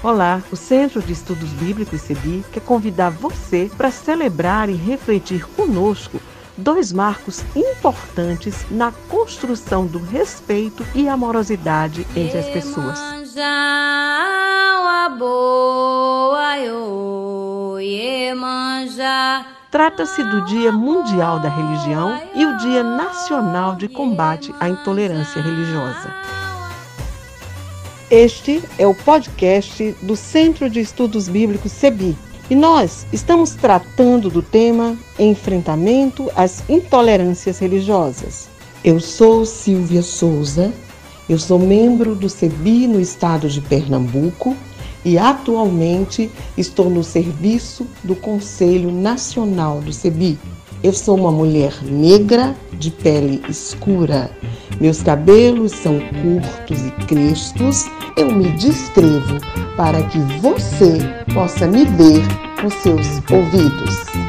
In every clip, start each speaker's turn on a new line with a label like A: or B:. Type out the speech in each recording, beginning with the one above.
A: Olá, o Centro de Estudos Bíblicos CEBI quer convidar você para celebrar e refletir conosco dois marcos importantes na construção do respeito e amorosidade entre as pessoas. Trata-se do Dia Mundial da Religião e o Dia Nacional de Combate à Intolerância Religiosa. Este é o podcast do Centro de Estudos Bíblicos CEBI e nós estamos tratando do tema Enfrentamento às Intolerâncias Religiosas. Eu sou Silvia Souza, eu sou membro do CEBI no estado de Pernambuco e atualmente estou no serviço do Conselho Nacional do CEBI. Eu sou uma mulher negra de pele escura. Meus cabelos são curtos e crespos. Eu me descrevo para que você possa me ver com seus ouvidos.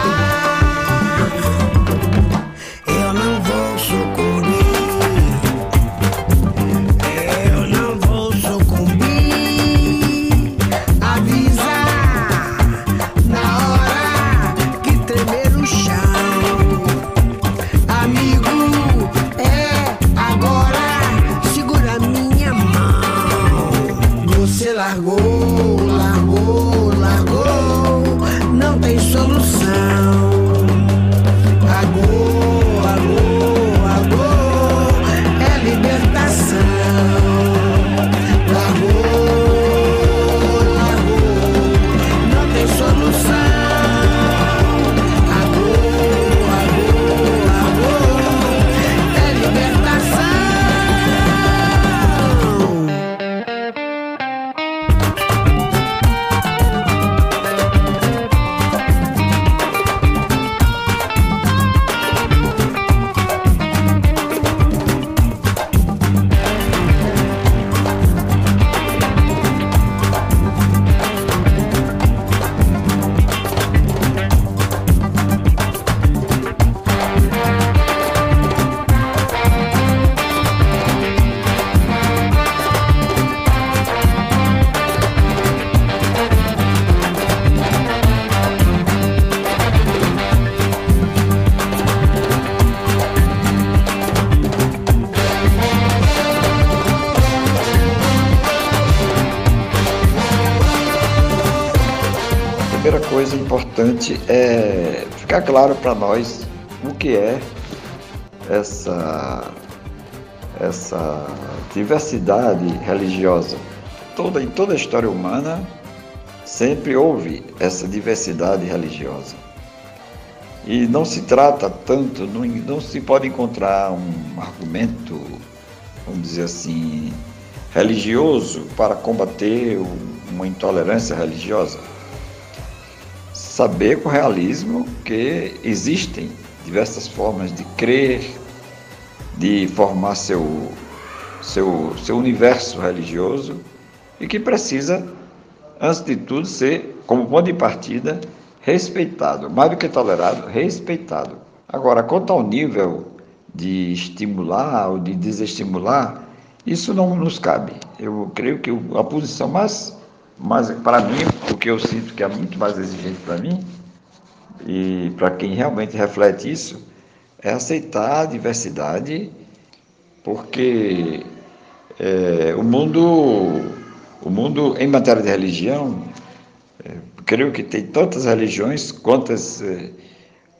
A: ah.
B: Coisa importante é ficar claro para nós o que é essa, essa diversidade religiosa. Toda, em toda a história humana sempre houve essa diversidade religiosa. E não se trata tanto, não, não se pode encontrar um argumento, vamos dizer assim, religioso para combater uma intolerância religiosa saber com realismo que existem diversas formas de crer, de formar seu, seu, seu universo religioso e que precisa, antes de tudo, ser, como ponto de partida, respeitado, mais do que tolerado, respeitado. Agora, quanto ao nível de estimular ou de desestimular, Isso não nos cabe. Eu creio que a posição mais, mais para mim, o que eu sinto que é muito mais exigente para mim, e para quem realmente reflete isso, é aceitar a diversidade, porque é, o mundo, o mundo em matéria de religião, é, creio que tem tantas religiões quantas, é,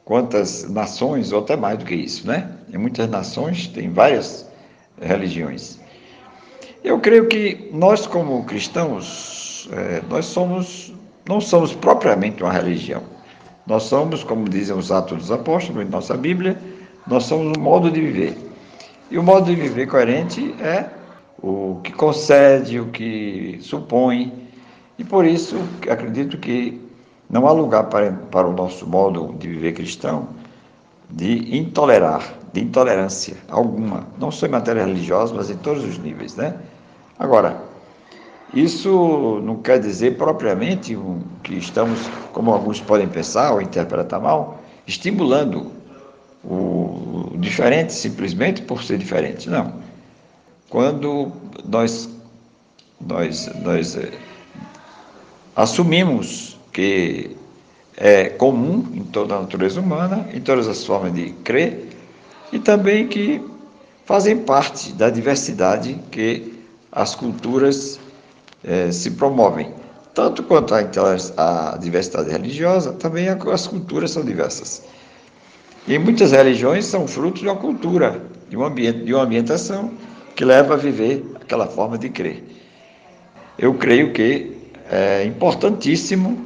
B: quantas nações, ou até mais do que isso, né? Em muitas nações tem várias religiões. Eu creio que nós como cristãos, é, nós somos, não somos propriamente uma religião nós somos, como dizem os Atos dos Apóstolos em nossa Bíblia, nós somos um modo de viver. E o modo de viver coerente é o que concede, o que supõe. E por isso acredito que não há lugar para, para o nosso modo de viver cristão de intolerar, de intolerância alguma, não só em matéria religiosa, mas em todos os níveis, né? Agora, isso não quer dizer propriamente que estamos, como alguns podem pensar ou interpretar mal, estimulando o diferente simplesmente por ser diferente. Não. Quando nós, nós, nós é, assumimos que é comum em toda a natureza humana, em todas as formas de crer, e também que fazem parte da diversidade que as culturas é, se promovem. Tanto quanto a, a diversidade religiosa, também as culturas são diversas. E muitas religiões são frutos de uma cultura, de um ambiente, de uma ambientação que leva a viver aquela forma de crer. Eu creio que é importantíssimo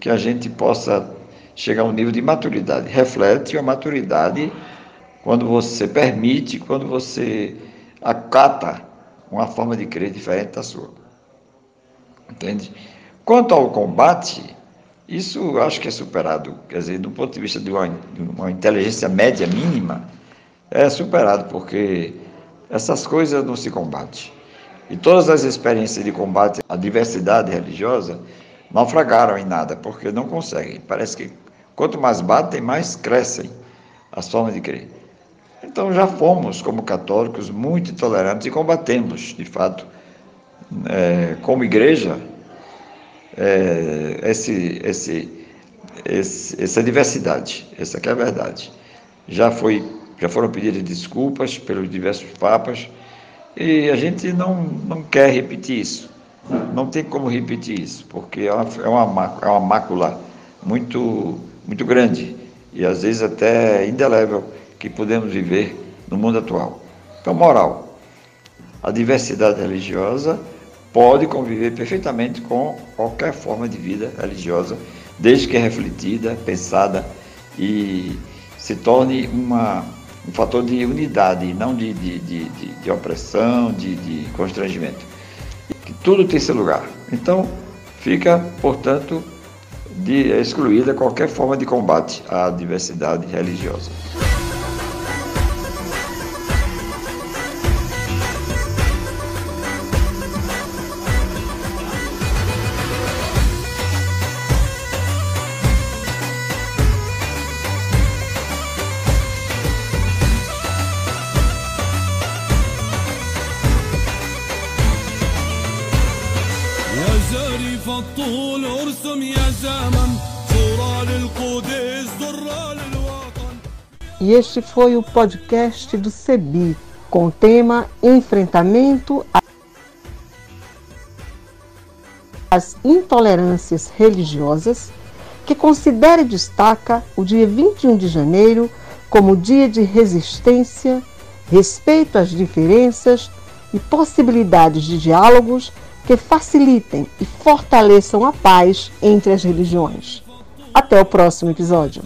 B: que a gente possa chegar a um nível de maturidade. Reflete a maturidade quando você permite, quando você acata uma forma de crer diferente da sua. Entende? Quanto ao combate, isso acho que é superado. Quer dizer, do ponto de vista de uma, de uma inteligência média mínima, é superado, porque essas coisas não se combatem. E todas as experiências de combate à diversidade religiosa naufragaram em nada, porque não conseguem. Parece que quanto mais batem, mais crescem as formas de crer. Então já fomos, como católicos, muito intolerantes e combatemos, de fato, é, como igreja, é, esse, esse, esse, essa diversidade. Essa é a verdade. Já, foi, já foram pedidas desculpas pelos diversos papas e a gente não, não quer repetir isso. Não tem como repetir isso, porque é uma, é uma, é uma mácula muito, muito grande e às vezes até indelével que podemos viver no mundo atual. Então, moral, a diversidade religiosa pode conviver perfeitamente com qualquer forma de vida religiosa, desde que é refletida, pensada e se torne uma, um fator de unidade, não de, de, de, de, de opressão, de, de constrangimento. Que tudo tem seu lugar. Então, fica, portanto, de, excluída qualquer forma de combate à diversidade religiosa. الطول ارسم يا زمن صورة للقدس ذرة للوطن E este foi o podcast do CEBI com o tema Enfrentamento às intolerâncias religiosas, que considera e destaca o dia 21 de janeiro como dia de resistência, respeito às diferenças e possibilidades de diálogos que facilitem e fortaleçam a paz entre as religiões. Até o próximo episódio.